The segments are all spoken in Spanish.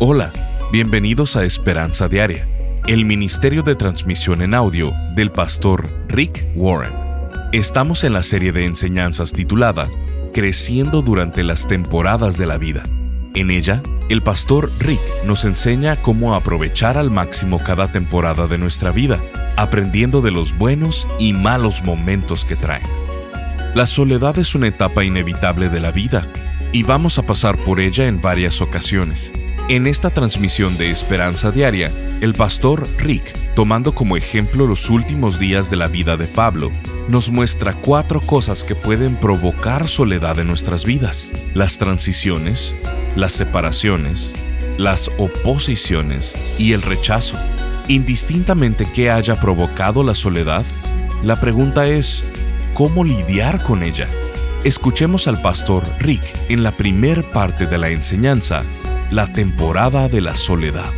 Hola, bienvenidos a Esperanza Diaria, el ministerio de transmisión en audio del pastor Rick Warren. Estamos en la serie de enseñanzas titulada Creciendo durante las temporadas de la vida. En ella, el pastor Rick nos enseña cómo aprovechar al máximo cada temporada de nuestra vida, aprendiendo de los buenos y malos momentos que traen. La soledad es una etapa inevitable de la vida y vamos a pasar por ella en varias ocasiones. En esta transmisión de Esperanza Diaria, el pastor Rick, tomando como ejemplo los últimos días de la vida de Pablo, nos muestra cuatro cosas que pueden provocar soledad en nuestras vidas. Las transiciones, las separaciones, las oposiciones y el rechazo. Indistintamente qué haya provocado la soledad, la pregunta es, ¿cómo lidiar con ella? Escuchemos al pastor Rick en la primer parte de la enseñanza la temporada de la soledad.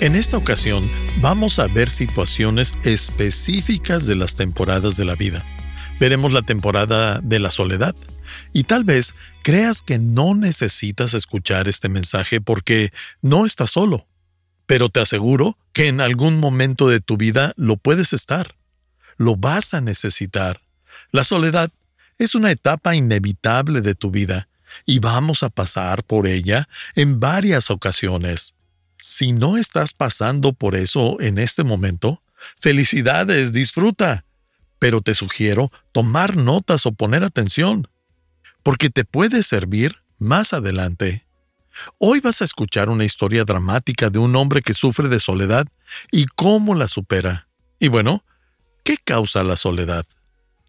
En esta ocasión vamos a ver situaciones específicas de las temporadas de la vida. Veremos la temporada de la soledad. Y tal vez creas que no necesitas escuchar este mensaje porque no estás solo. Pero te aseguro que en algún momento de tu vida lo puedes estar. Lo vas a necesitar. La soledad es una etapa inevitable de tu vida y vamos a pasar por ella en varias ocasiones. Si no estás pasando por eso en este momento, felicidades, disfruta. Pero te sugiero tomar notas o poner atención, porque te puede servir más adelante. Hoy vas a escuchar una historia dramática de un hombre que sufre de soledad y cómo la supera. Y bueno, ¿qué causa la soledad?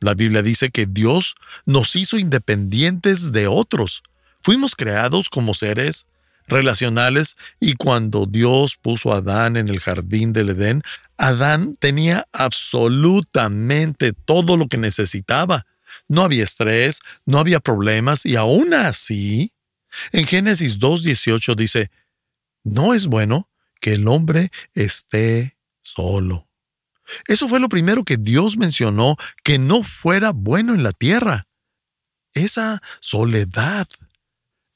La Biblia dice que Dios nos hizo independientes de otros. Fuimos creados como seres relacionales y cuando Dios puso a Adán en el jardín del Edén, Adán tenía absolutamente todo lo que necesitaba. No había estrés, no había problemas y aún así, en Génesis 2.18 dice, no es bueno que el hombre esté solo. Eso fue lo primero que Dios mencionó que no fuera bueno en la tierra. Esa soledad.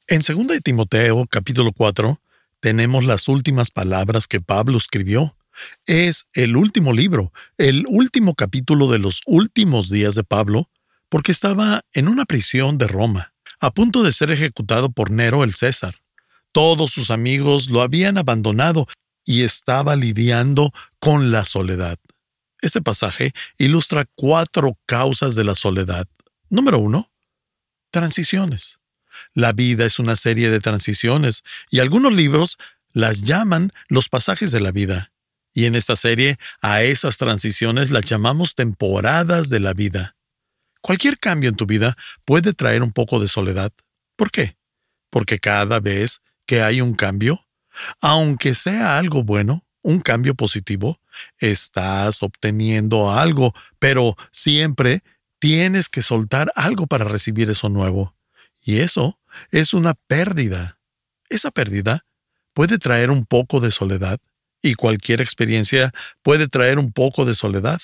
En 2 Timoteo capítulo 4 tenemos las últimas palabras que Pablo escribió. Es el último libro, el último capítulo de los últimos días de Pablo, porque estaba en una prisión de Roma, a punto de ser ejecutado por Nero el César. Todos sus amigos lo habían abandonado y estaba lidiando con la soledad. Este pasaje ilustra cuatro causas de la soledad. Número uno, transiciones. La vida es una serie de transiciones y algunos libros las llaman los pasajes de la vida. Y en esta serie a esas transiciones las llamamos temporadas de la vida. Cualquier cambio en tu vida puede traer un poco de soledad. ¿Por qué? Porque cada vez que hay un cambio, aunque sea algo bueno, un cambio positivo, estás obteniendo algo, pero siempre tienes que soltar algo para recibir eso nuevo. Y eso es una pérdida. Esa pérdida puede traer un poco de soledad y cualquier experiencia puede traer un poco de soledad.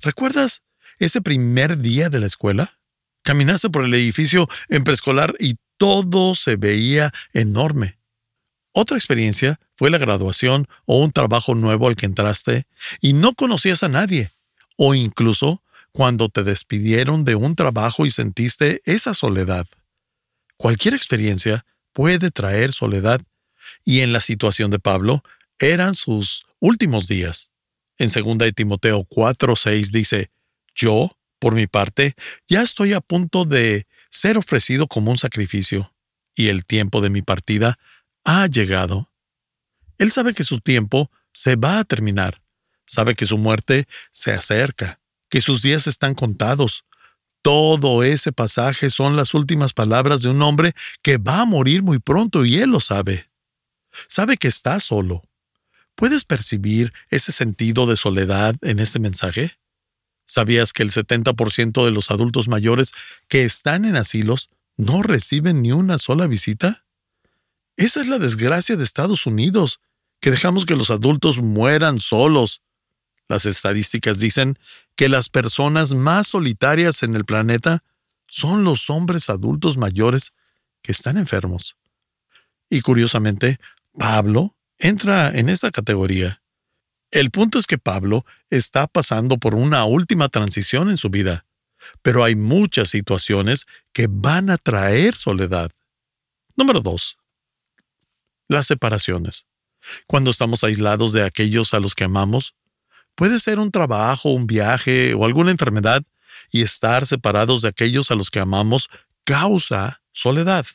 ¿Recuerdas ese primer día de la escuela? Caminaste por el edificio en preescolar y todo se veía enorme. Otra experiencia fue la graduación o un trabajo nuevo al que entraste y no conocías a nadie, o incluso cuando te despidieron de un trabajo y sentiste esa soledad. Cualquier experiencia puede traer soledad, y en la situación de Pablo eran sus últimos días. En 2 Timoteo 4:6 dice, Yo, por mi parte, ya estoy a punto de ser ofrecido como un sacrificio, y el tiempo de mi partida ha llegado. Él sabe que su tiempo se va a terminar, sabe que su muerte se acerca, que sus días están contados. Todo ese pasaje son las últimas palabras de un hombre que va a morir muy pronto y él lo sabe. Sabe que está solo. ¿Puedes percibir ese sentido de soledad en este mensaje? ¿Sabías que el 70% de los adultos mayores que están en asilos no reciben ni una sola visita? Esa es la desgracia de Estados Unidos, que dejamos que los adultos mueran solos. Las estadísticas dicen que las personas más solitarias en el planeta son los hombres adultos mayores que están enfermos. Y curiosamente, Pablo entra en esta categoría. El punto es que Pablo está pasando por una última transición en su vida, pero hay muchas situaciones que van a traer soledad. Número 2. Las separaciones. Cuando estamos aislados de aquellos a los que amamos, puede ser un trabajo, un viaje o alguna enfermedad, y estar separados de aquellos a los que amamos causa soledad.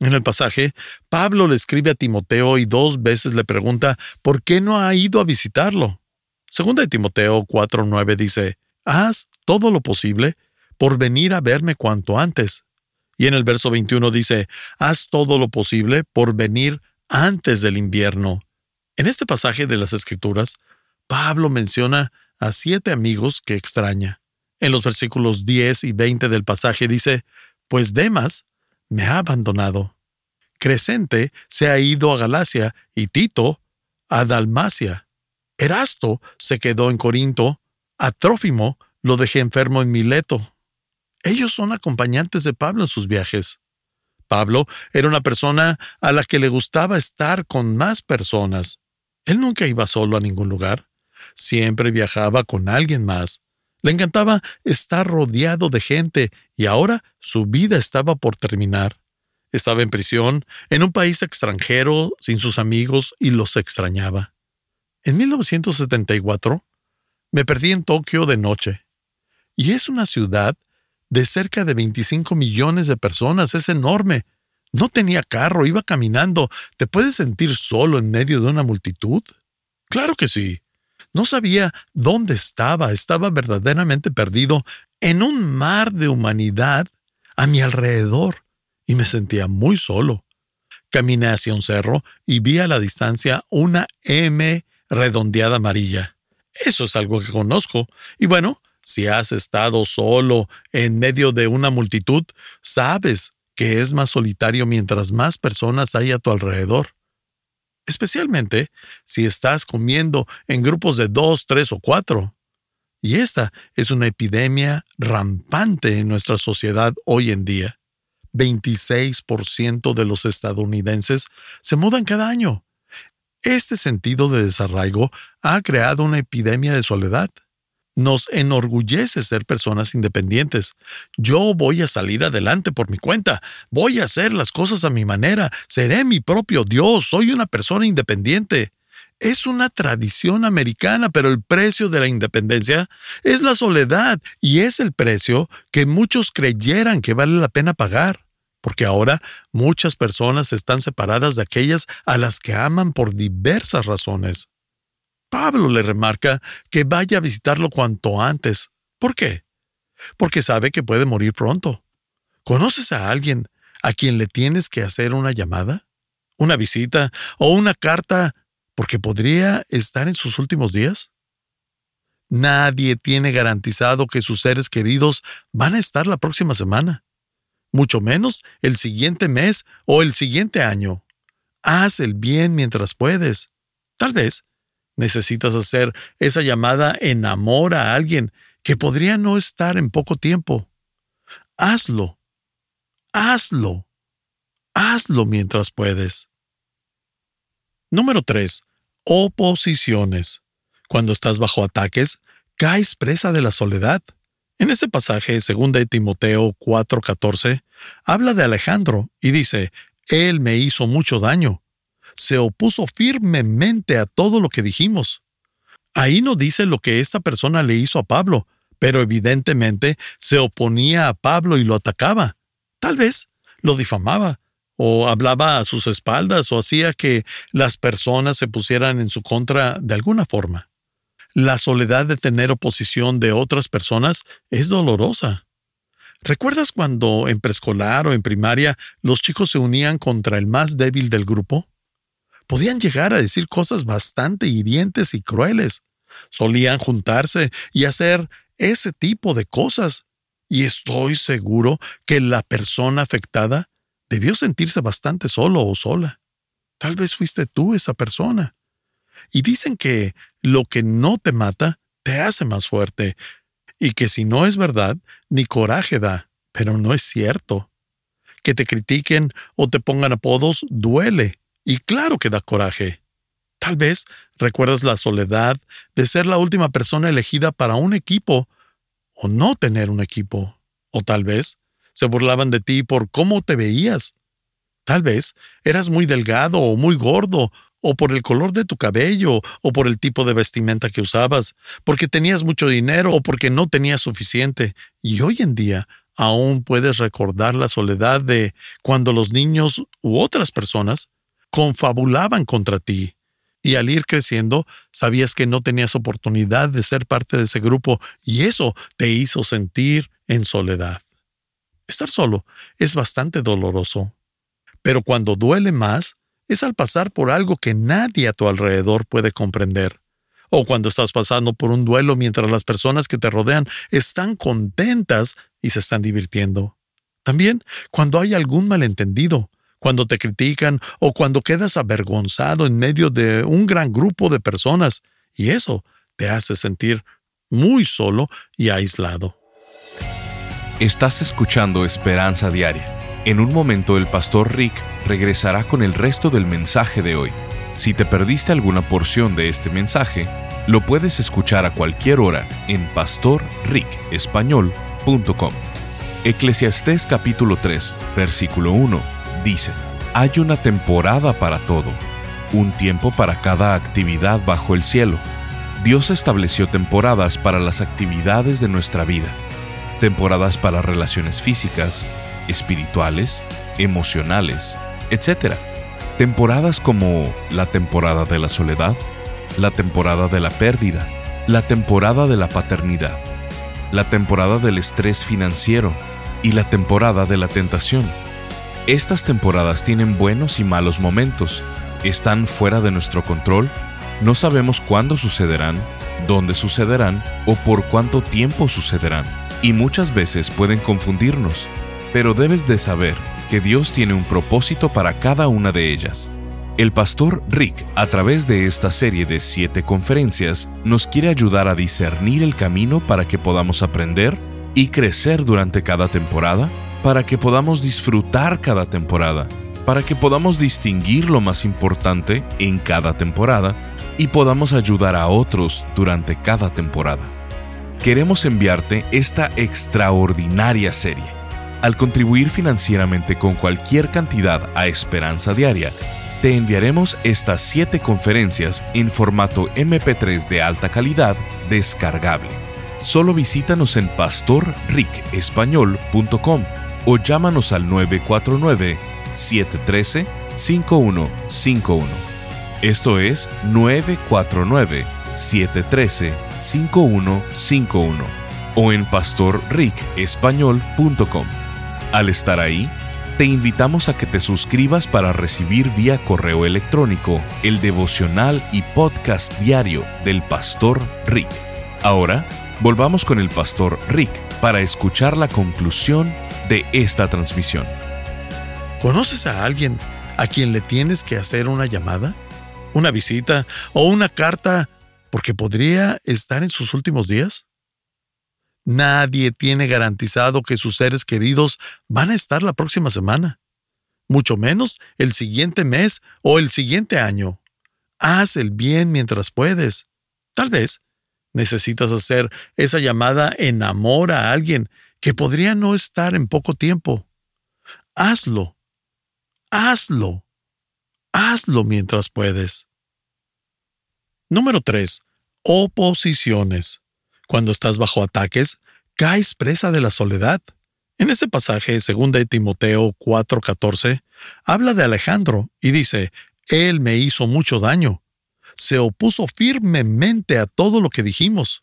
En el pasaje, Pablo le escribe a Timoteo y dos veces le pregunta por qué no ha ido a visitarlo. Segunda de Timoteo 4:9 dice, Haz todo lo posible por venir a verme cuanto antes. Y en el verso 21 dice, Haz todo lo posible por venir antes del invierno. En este pasaje de las Escrituras, Pablo menciona a siete amigos que extraña. En los versículos 10 y 20 del pasaje dice, Pues Demas me ha abandonado. Crescente se ha ido a Galacia y Tito a Dalmacia. Erasto se quedó en Corinto, a Trófimo lo dejé enfermo en Mileto. Ellos son acompañantes de Pablo en sus viajes. Pablo era una persona a la que le gustaba estar con más personas. Él nunca iba solo a ningún lugar. Siempre viajaba con alguien más. Le encantaba estar rodeado de gente y ahora su vida estaba por terminar. Estaba en prisión, en un país extranjero, sin sus amigos y los extrañaba. En 1974 me perdí en Tokio de noche. Y es una ciudad de cerca de 25 millones de personas, es enorme. No tenía carro, iba caminando. ¿Te puedes sentir solo en medio de una multitud? Claro que sí. No sabía dónde estaba, estaba verdaderamente perdido en un mar de humanidad a mi alrededor y me sentía muy solo. Caminé hacia un cerro y vi a la distancia una M redondeada amarilla. Eso es algo que conozco. Y bueno, si has estado solo en medio de una multitud, sabes que es más solitario mientras más personas hay a tu alrededor especialmente si estás comiendo en grupos de dos, tres o cuatro. Y esta es una epidemia rampante en nuestra sociedad hoy en día. 26% de los estadounidenses se mudan cada año. Este sentido de desarraigo ha creado una epidemia de soledad. Nos enorgullece ser personas independientes. Yo voy a salir adelante por mi cuenta, voy a hacer las cosas a mi manera, seré mi propio Dios, soy una persona independiente. Es una tradición americana, pero el precio de la independencia es la soledad y es el precio que muchos creyeran que vale la pena pagar, porque ahora muchas personas están separadas de aquellas a las que aman por diversas razones. Pablo le remarca que vaya a visitarlo cuanto antes. ¿Por qué? Porque sabe que puede morir pronto. ¿Conoces a alguien a quien le tienes que hacer una llamada, una visita o una carta porque podría estar en sus últimos días? Nadie tiene garantizado que sus seres queridos van a estar la próxima semana, mucho menos el siguiente mes o el siguiente año. Haz el bien mientras puedes. Tal vez Necesitas hacer esa llamada en amor a alguien que podría no estar en poco tiempo. Hazlo. Hazlo. Hazlo mientras puedes. Número 3. Oposiciones. Cuando estás bajo ataques, caes presa de la soledad. En ese pasaje, 2 de Timoteo 4:14, habla de Alejandro y dice, Él me hizo mucho daño, se opuso firmemente a todo lo que dijimos. Ahí no dice lo que esta persona le hizo a Pablo, pero evidentemente se oponía a Pablo y lo atacaba. Tal vez lo difamaba, o hablaba a sus espaldas, o hacía que las personas se pusieran en su contra de alguna forma. La soledad de tener oposición de otras personas es dolorosa. ¿Recuerdas cuando en preescolar o en primaria los chicos se unían contra el más débil del grupo? Podían llegar a decir cosas bastante hirientes y crueles. Solían juntarse y hacer ese tipo de cosas. Y estoy seguro que la persona afectada debió sentirse bastante solo o sola. Tal vez fuiste tú esa persona. Y dicen que lo que no te mata te hace más fuerte, y que si no es verdad, ni coraje da, pero no es cierto. Que te critiquen o te pongan apodos duele, Y claro que da coraje. Tal vez recuerdas la soledad de ser la última persona elegida para un equipo o no tener un equipo. O tal vez se burlaban de ti por cómo te veías. Tal vez eras muy delgado o muy gordo, o por el color de tu cabello, o por el tipo de vestimenta que usabas, porque tenías mucho dinero o porque no tenías suficiente. Y hoy en día aún puedes recordar la soledad de cuando los niños u otras personas confabulaban contra ti. Y al ir creciendo, sabías que no tenías oportunidad de ser parte de ese grupo y eso te hizo sentir en soledad. Estar solo es bastante doloroso, pero cuando duele más es al pasar por algo que nadie a tu alrededor puede comprender, o cuando estás pasando por un duelo mientras las personas que te rodean están contentas y se están divirtiendo. También cuando hay algún malentendido, cuando te critican o cuando quedas avergonzado en medio de un gran grupo de personas, y eso te hace sentir muy solo y aislado. Estás escuchando Esperanza Diaria. En un momento el pastor Rick regresará con el resto del mensaje de hoy. Si te perdiste alguna porción de este mensaje, lo puedes escuchar a cualquier hora en pastorricespañol.com. Eclesiastés capítulo 3, versículo 1 dice, hay una temporada para todo, un tiempo para cada actividad bajo el cielo. Dios estableció temporadas para las actividades de nuestra vida, temporadas para relaciones físicas, espirituales, emocionales, etc. Temporadas como la temporada de la soledad, la temporada de la pérdida, la temporada de la paternidad, la temporada del estrés financiero y la temporada de la tentación. Estas temporadas tienen buenos y malos momentos, están fuera de nuestro control, no sabemos cuándo sucederán, dónde sucederán o por cuánto tiempo sucederán, y muchas veces pueden confundirnos, pero debes de saber que Dios tiene un propósito para cada una de ellas. El pastor Rick, a través de esta serie de siete conferencias, nos quiere ayudar a discernir el camino para que podamos aprender y crecer durante cada temporada para que podamos disfrutar cada temporada, para que podamos distinguir lo más importante en cada temporada y podamos ayudar a otros durante cada temporada. Queremos enviarte esta extraordinaria serie. Al contribuir financieramente con cualquier cantidad a Esperanza Diaria, te enviaremos estas 7 conferencias en formato MP3 de alta calidad descargable. Solo visítanos en pastorricespañol.com o llámanos al 949-713-5151. Esto es 949-713-5151 o en pastorricespañol.com. Al estar ahí, te invitamos a que te suscribas para recibir vía correo electrónico el devocional y podcast diario del Pastor Rick. Ahora, volvamos con el Pastor Rick para escuchar la conclusión de esta transmisión. ¿Conoces a alguien a quien le tienes que hacer una llamada, una visita o una carta porque podría estar en sus últimos días? Nadie tiene garantizado que sus seres queridos van a estar la próxima semana, mucho menos el siguiente mes o el siguiente año. Haz el bien mientras puedes. Tal vez necesitas hacer esa llamada en amor a alguien que podría no estar en poco tiempo. Hazlo. Hazlo. Hazlo mientras puedes. Número 3. Oposiciones. Cuando estás bajo ataques, caes presa de la soledad. En ese pasaje, 2 de Timoteo 4:14, habla de Alejandro y dice, Él me hizo mucho daño. Se opuso firmemente a todo lo que dijimos.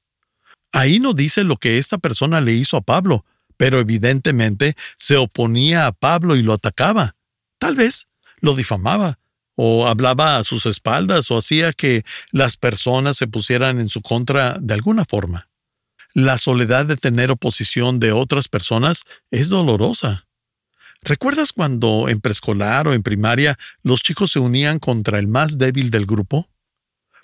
Ahí no dice lo que esta persona le hizo a Pablo, pero evidentemente se oponía a Pablo y lo atacaba. Tal vez lo difamaba, o hablaba a sus espaldas, o hacía que las personas se pusieran en su contra de alguna forma. La soledad de tener oposición de otras personas es dolorosa. ¿Recuerdas cuando en preescolar o en primaria los chicos se unían contra el más débil del grupo?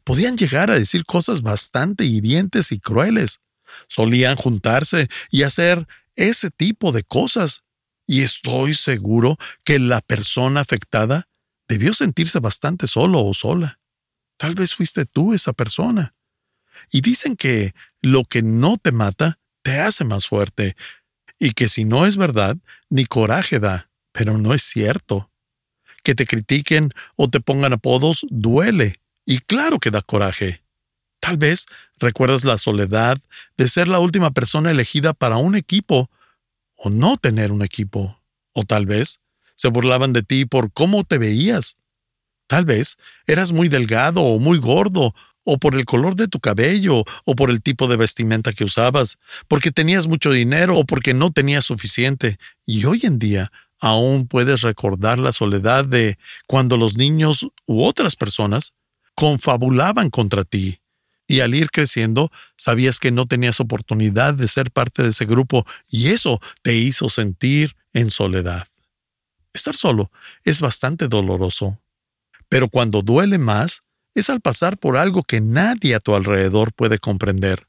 Podían llegar a decir cosas bastante hirientes y crueles. Solían juntarse y hacer ese tipo de cosas. Y estoy seguro que la persona afectada debió sentirse bastante solo o sola. Tal vez fuiste tú esa persona. Y dicen que lo que no te mata te hace más fuerte, y que si no es verdad, ni coraje da, pero no es cierto. Que te critiquen o te pongan apodos duele, y claro que da coraje. Tal vez recuerdas la soledad de ser la última persona elegida para un equipo o no tener un equipo. O tal vez se burlaban de ti por cómo te veías. Tal vez eras muy delgado o muy gordo, o por el color de tu cabello, o por el tipo de vestimenta que usabas, porque tenías mucho dinero o porque no tenías suficiente. Y hoy en día aún puedes recordar la soledad de cuando los niños u otras personas confabulaban contra ti y al ir creciendo sabías que no tenías oportunidad de ser parte de ese grupo y eso te hizo sentir en soledad. Estar solo es bastante doloroso, pero cuando duele más es al pasar por algo que nadie a tu alrededor puede comprender,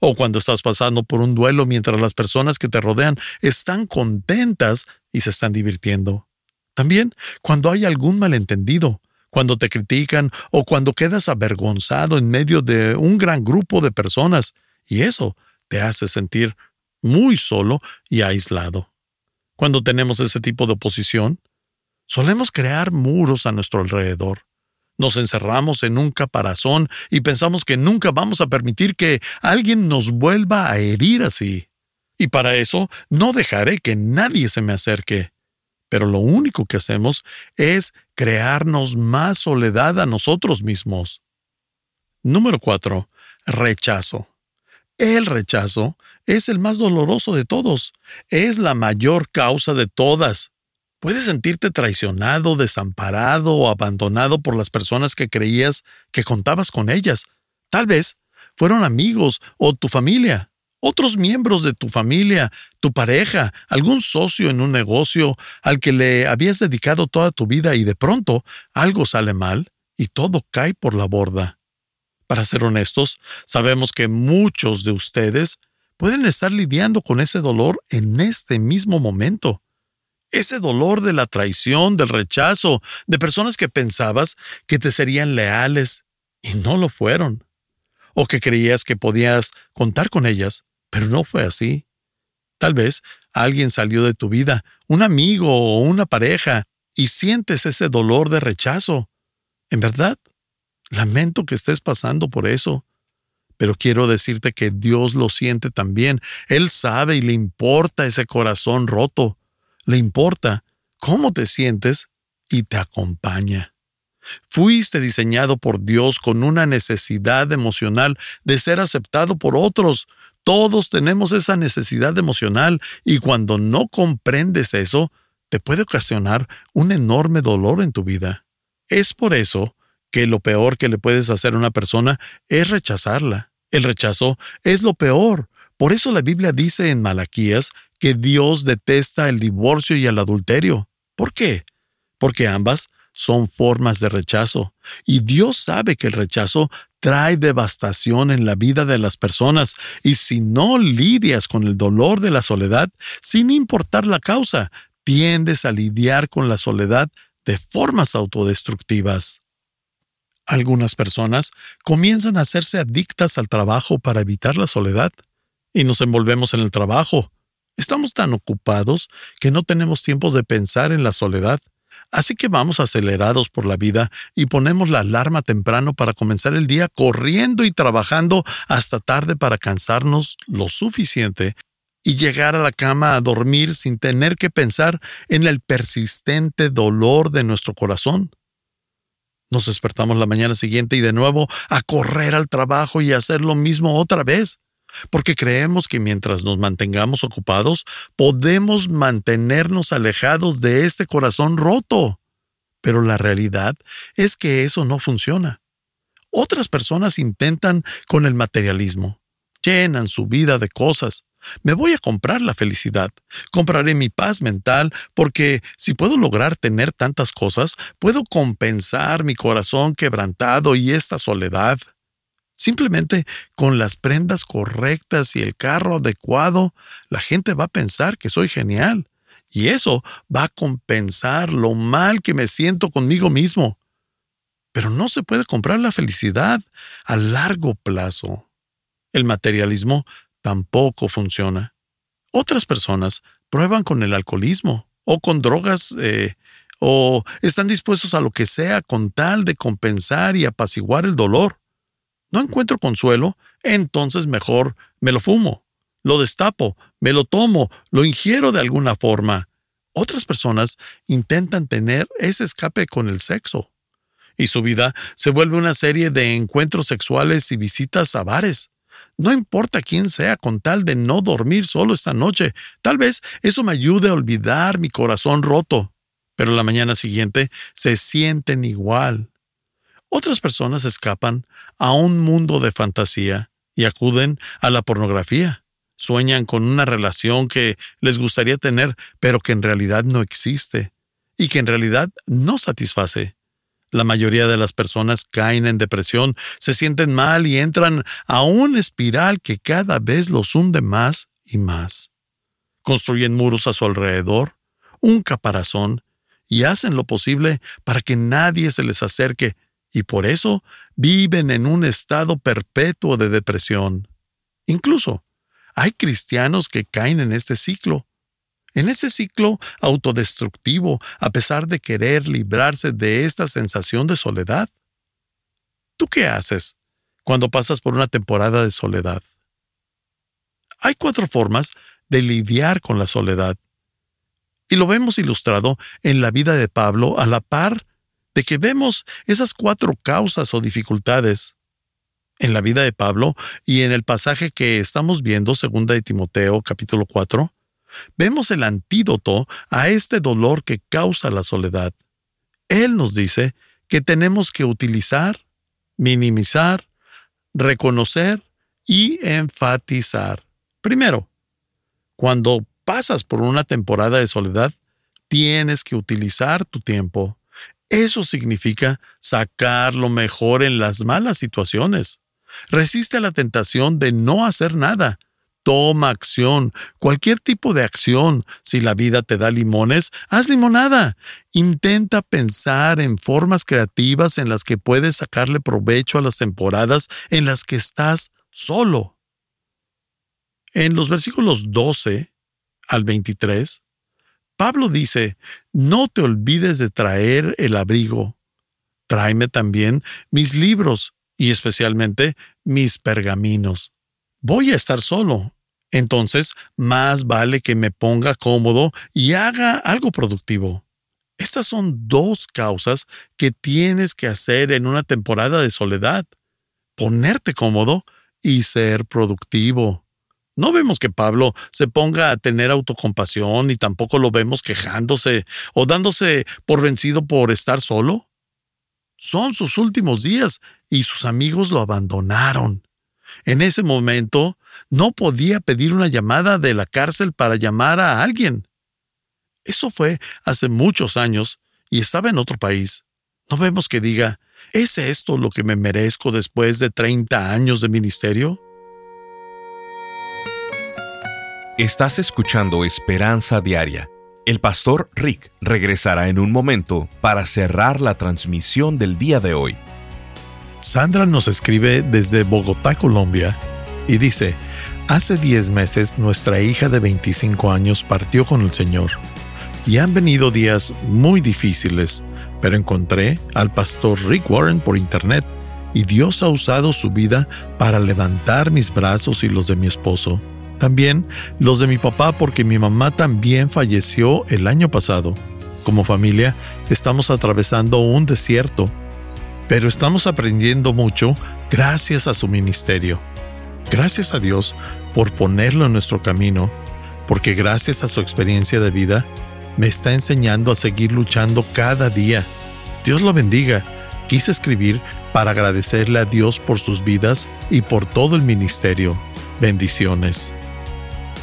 o cuando estás pasando por un duelo mientras las personas que te rodean están contentas y se están divirtiendo. También cuando hay algún malentendido, cuando te critican o cuando quedas avergonzado en medio de un gran grupo de personas, y eso te hace sentir muy solo y aislado. Cuando tenemos ese tipo de oposición, solemos crear muros a nuestro alrededor. Nos encerramos en un caparazón y pensamos que nunca vamos a permitir que alguien nos vuelva a herir así. Y para eso no dejaré que nadie se me acerque pero lo único que hacemos es crearnos más soledad a nosotros mismos. Número 4. Rechazo. El rechazo es el más doloroso de todos, es la mayor causa de todas. Puedes sentirte traicionado, desamparado o abandonado por las personas que creías que contabas con ellas. Tal vez fueron amigos o tu familia otros miembros de tu familia, tu pareja, algún socio en un negocio al que le habías dedicado toda tu vida y de pronto algo sale mal y todo cae por la borda. Para ser honestos, sabemos que muchos de ustedes pueden estar lidiando con ese dolor en este mismo momento. Ese dolor de la traición, del rechazo, de personas que pensabas que te serían leales y no lo fueron o que creías que podías contar con ellas, pero no fue así. Tal vez alguien salió de tu vida, un amigo o una pareja, y sientes ese dolor de rechazo. En verdad, lamento que estés pasando por eso. Pero quiero decirte que Dios lo siente también. Él sabe y le importa ese corazón roto. Le importa cómo te sientes y te acompaña. Fuiste diseñado por Dios con una necesidad emocional de ser aceptado por otros. Todos tenemos esa necesidad emocional y cuando no comprendes eso, te puede ocasionar un enorme dolor en tu vida. Es por eso que lo peor que le puedes hacer a una persona es rechazarla. El rechazo es lo peor. Por eso la Biblia dice en Malaquías que Dios detesta el divorcio y el adulterio. ¿Por qué? Porque ambas son formas de rechazo. Y Dios sabe que el rechazo trae devastación en la vida de las personas y si no lidias con el dolor de la soledad, sin importar la causa, tiendes a lidiar con la soledad de formas autodestructivas. Algunas personas comienzan a hacerse adictas al trabajo para evitar la soledad y nos envolvemos en el trabajo. Estamos tan ocupados que no tenemos tiempo de pensar en la soledad Así que vamos acelerados por la vida y ponemos la alarma temprano para comenzar el día corriendo y trabajando hasta tarde para cansarnos lo suficiente y llegar a la cama a dormir sin tener que pensar en el persistente dolor de nuestro corazón. Nos despertamos la mañana siguiente y de nuevo a correr al trabajo y hacer lo mismo otra vez porque creemos que mientras nos mantengamos ocupados, podemos mantenernos alejados de este corazón roto. Pero la realidad es que eso no funciona. Otras personas intentan con el materialismo. Llenan su vida de cosas. Me voy a comprar la felicidad. Compraré mi paz mental porque si puedo lograr tener tantas cosas, puedo compensar mi corazón quebrantado y esta soledad. Simplemente con las prendas correctas y el carro adecuado, la gente va a pensar que soy genial y eso va a compensar lo mal que me siento conmigo mismo. Pero no se puede comprar la felicidad a largo plazo. El materialismo tampoco funciona. Otras personas prueban con el alcoholismo o con drogas eh, o están dispuestos a lo que sea con tal de compensar y apaciguar el dolor. No encuentro consuelo, entonces mejor me lo fumo, lo destapo, me lo tomo, lo ingiero de alguna forma. Otras personas intentan tener ese escape con el sexo. Y su vida se vuelve una serie de encuentros sexuales y visitas a bares. No importa quién sea con tal de no dormir solo esta noche. Tal vez eso me ayude a olvidar mi corazón roto. Pero la mañana siguiente se sienten igual. Otras personas escapan a un mundo de fantasía y acuden a la pornografía. Sueñan con una relación que les gustaría tener, pero que en realidad no existe y que en realidad no satisface. La mayoría de las personas caen en depresión, se sienten mal y entran a una espiral que cada vez los hunde más y más. Construyen muros a su alrededor, un caparazón, y hacen lo posible para que nadie se les acerque, y por eso viven en un estado perpetuo de depresión. Incluso, hay cristianos que caen en este ciclo. En ese ciclo autodestructivo, a pesar de querer librarse de esta sensación de soledad. ¿Tú qué haces cuando pasas por una temporada de soledad? Hay cuatro formas de lidiar con la soledad. Y lo vemos ilustrado en la vida de Pablo a la par de que vemos esas cuatro causas o dificultades en la vida de Pablo y en el pasaje que estamos viendo, segunda de Timoteo capítulo 4, vemos el antídoto a este dolor que causa la soledad. Él nos dice que tenemos que utilizar, minimizar, reconocer y enfatizar. Primero, cuando pasas por una temporada de soledad, tienes que utilizar tu tiempo. Eso significa sacar lo mejor en las malas situaciones. Resiste a la tentación de no hacer nada. Toma acción, cualquier tipo de acción. Si la vida te da limones, haz limonada. Intenta pensar en formas creativas en las que puedes sacarle provecho a las temporadas en las que estás solo. En los versículos 12 al 23, Pablo dice, no te olvides de traer el abrigo. Tráeme también mis libros y especialmente mis pergaminos. Voy a estar solo, entonces más vale que me ponga cómodo y haga algo productivo. Estas son dos causas que tienes que hacer en una temporada de soledad. Ponerte cómodo y ser productivo. No vemos que Pablo se ponga a tener autocompasión y tampoco lo vemos quejándose o dándose por vencido por estar solo. Son sus últimos días y sus amigos lo abandonaron. En ese momento no podía pedir una llamada de la cárcel para llamar a alguien. Eso fue hace muchos años y estaba en otro país. No vemos que diga, ¿es esto lo que me merezco después de 30 años de ministerio? Estás escuchando Esperanza Diaria. El pastor Rick regresará en un momento para cerrar la transmisión del día de hoy. Sandra nos escribe desde Bogotá, Colombia, y dice, hace 10 meses nuestra hija de 25 años partió con el Señor, y han venido días muy difíciles, pero encontré al pastor Rick Warren por internet, y Dios ha usado su vida para levantar mis brazos y los de mi esposo también los de mi papá porque mi mamá también falleció el año pasado. Como familia, estamos atravesando un desierto, pero estamos aprendiendo mucho gracias a su ministerio. Gracias a Dios por ponerlo en nuestro camino, porque gracias a su experiencia de vida, me está enseñando a seguir luchando cada día. Dios lo bendiga. Quise escribir para agradecerle a Dios por sus vidas y por todo el ministerio. Bendiciones.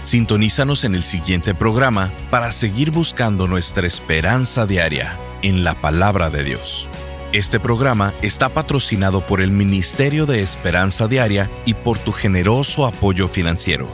Sintonízanos en el siguiente programa para seguir buscando nuestra esperanza diaria en la palabra de Dios. Este programa está patrocinado por el Ministerio de Esperanza Diaria y por tu generoso apoyo financiero.